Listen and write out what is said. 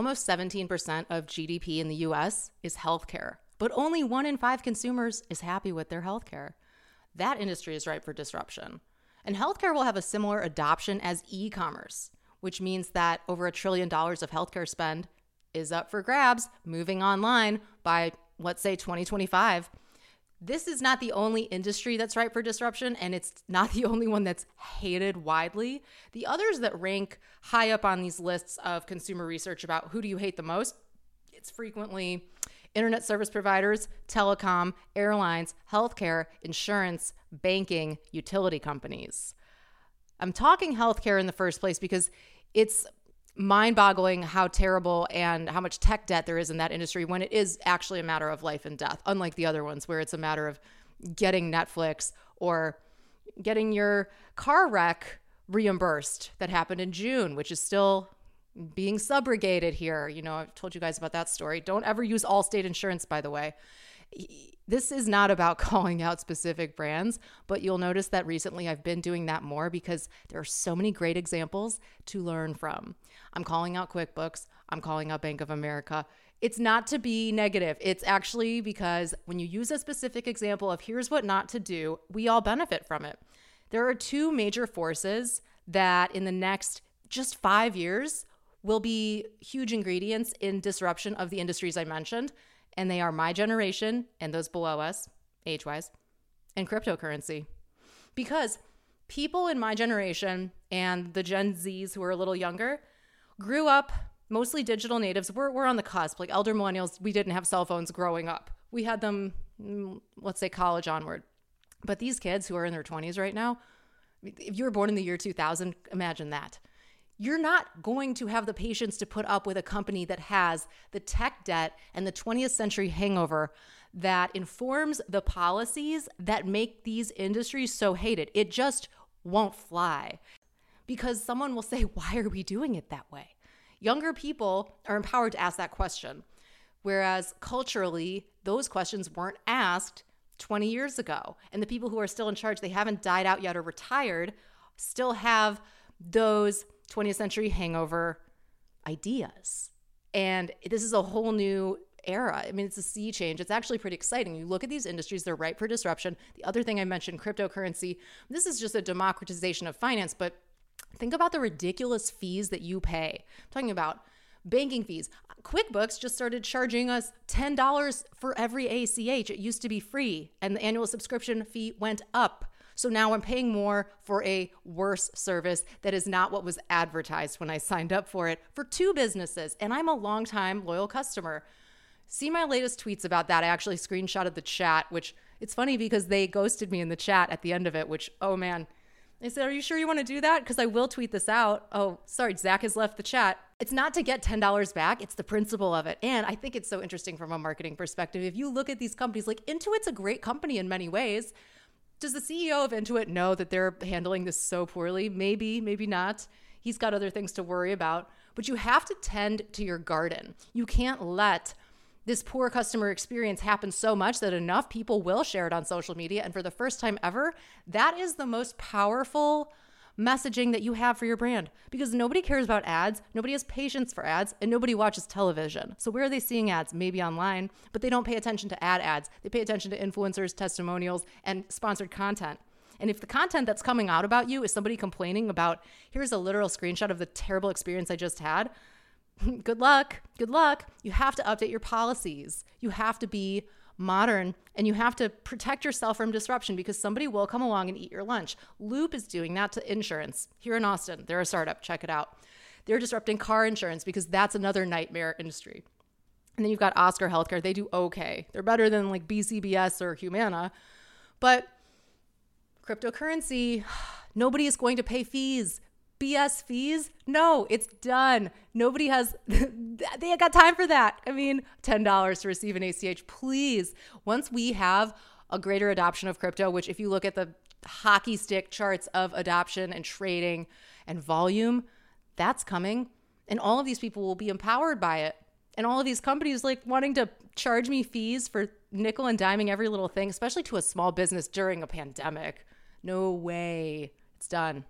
almost 17% of GDP in the US is healthcare, but only one in five consumers is happy with their healthcare. That industry is ripe for disruption. And healthcare will have a similar adoption as e commerce, which means that over a trillion dollars of healthcare spend is up for grabs moving online by, let's say, 2025. This is not the only industry that's ripe for disruption, and it's not the only one that's hated widely. The others that rank high up on these lists of consumer research about who do you hate the most, it's frequently internet service providers, telecom, airlines, healthcare, insurance, banking, utility companies. I'm talking healthcare in the first place because it's mind boggling how terrible and how much tech debt there is in that industry when it is actually a matter of life and death, unlike the other ones where it's a matter of getting Netflix or getting your car wreck reimbursed that happened in June, which is still being subrogated here. You know, I've told you guys about that story. Don't ever use Allstate insurance, by the way. This is not about calling out specific brands, but you'll notice that recently I've been doing that more because there are so many great examples to learn from. I'm calling out QuickBooks, I'm calling out Bank of America. It's not to be negative. It's actually because when you use a specific example of here's what not to do, we all benefit from it. There are two major forces that in the next just five years will be huge ingredients in disruption of the industries I mentioned. And they are my generation and those below us, age wise, and cryptocurrency. Because people in my generation and the Gen Zs who are a little younger grew up mostly digital natives. We're, we're on the cusp. Like elder millennials, we didn't have cell phones growing up. We had them, mm, let's say, college onward. But these kids who are in their 20s right now, if you were born in the year 2000, imagine that you're not going to have the patience to put up with a company that has the tech debt and the 20th century hangover that informs the policies that make these industries so hated. It just won't fly because someone will say, Why are we doing it that way? Younger people are empowered to ask that question. Whereas culturally, those questions weren't asked 20 years ago. And the people who are still in charge, they haven't died out yet or retired, still have those 20th century hangover ideas. And this is a whole new era. I mean, it's a sea change. It's actually pretty exciting. You look at these industries, they're ripe for disruption. The other thing I mentioned, cryptocurrency, this is just a democratization of finance, but think about the ridiculous fees that you pay. I'm talking about banking fees. QuickBooks just started charging us $10 for every ACH. It used to be free, and the annual subscription fee went up. So now I'm paying more for a worse service that is not what was advertised when I signed up for it for two businesses. And I'm a longtime loyal customer. See my latest tweets about that. I actually screenshotted the chat, which it's funny because they ghosted me in the chat at the end of it, which, oh man. They said, Are you sure you want to do that? Because I will tweet this out. Oh, sorry, Zach has left the chat. It's not to get $10 back, it's the principle of it. And I think it's so interesting from a marketing perspective. If you look at these companies, like Intuit's a great company in many ways, does the CEO of Intuit know that they're handling this so poorly? Maybe, maybe not. He's got other things to worry about. But you have to tend to your garden. You can't let this poor customer experience happen so much that enough people will share it on social media. And for the first time ever, that is the most powerful messaging that you have for your brand because nobody cares about ads, nobody has patience for ads, and nobody watches television. So, where are they seeing ads? Maybe online, but they don't pay attention to ad ads. They pay attention to influencers, testimonials, and sponsored content. And if the content that's coming out about you is somebody complaining about, here's a literal screenshot of the terrible experience I just had, good luck. Good luck. You have to update your policies. You have to be modern and you have to protect yourself from disruption because somebody will come along and eat your lunch. Loop is doing that to insurance here in Austin. They're a startup, check it out. They're disrupting car insurance because that's another nightmare industry. And then you've got Oscar Healthcare. They do okay. They're better than like BCBS or Humana. But cryptocurrency, nobody is going to pay fees. BS fees? No, it's done. Nobody has, they got time for that. I mean, $10 to receive an ACH, please. Once we have a greater adoption of crypto, which if you look at the hockey stick charts of adoption and trading and volume, that's coming. And all of these people will be empowered by it. And all of these companies like wanting to charge me fees for nickel and diming every little thing, especially to a small business during a pandemic. No way. It's done.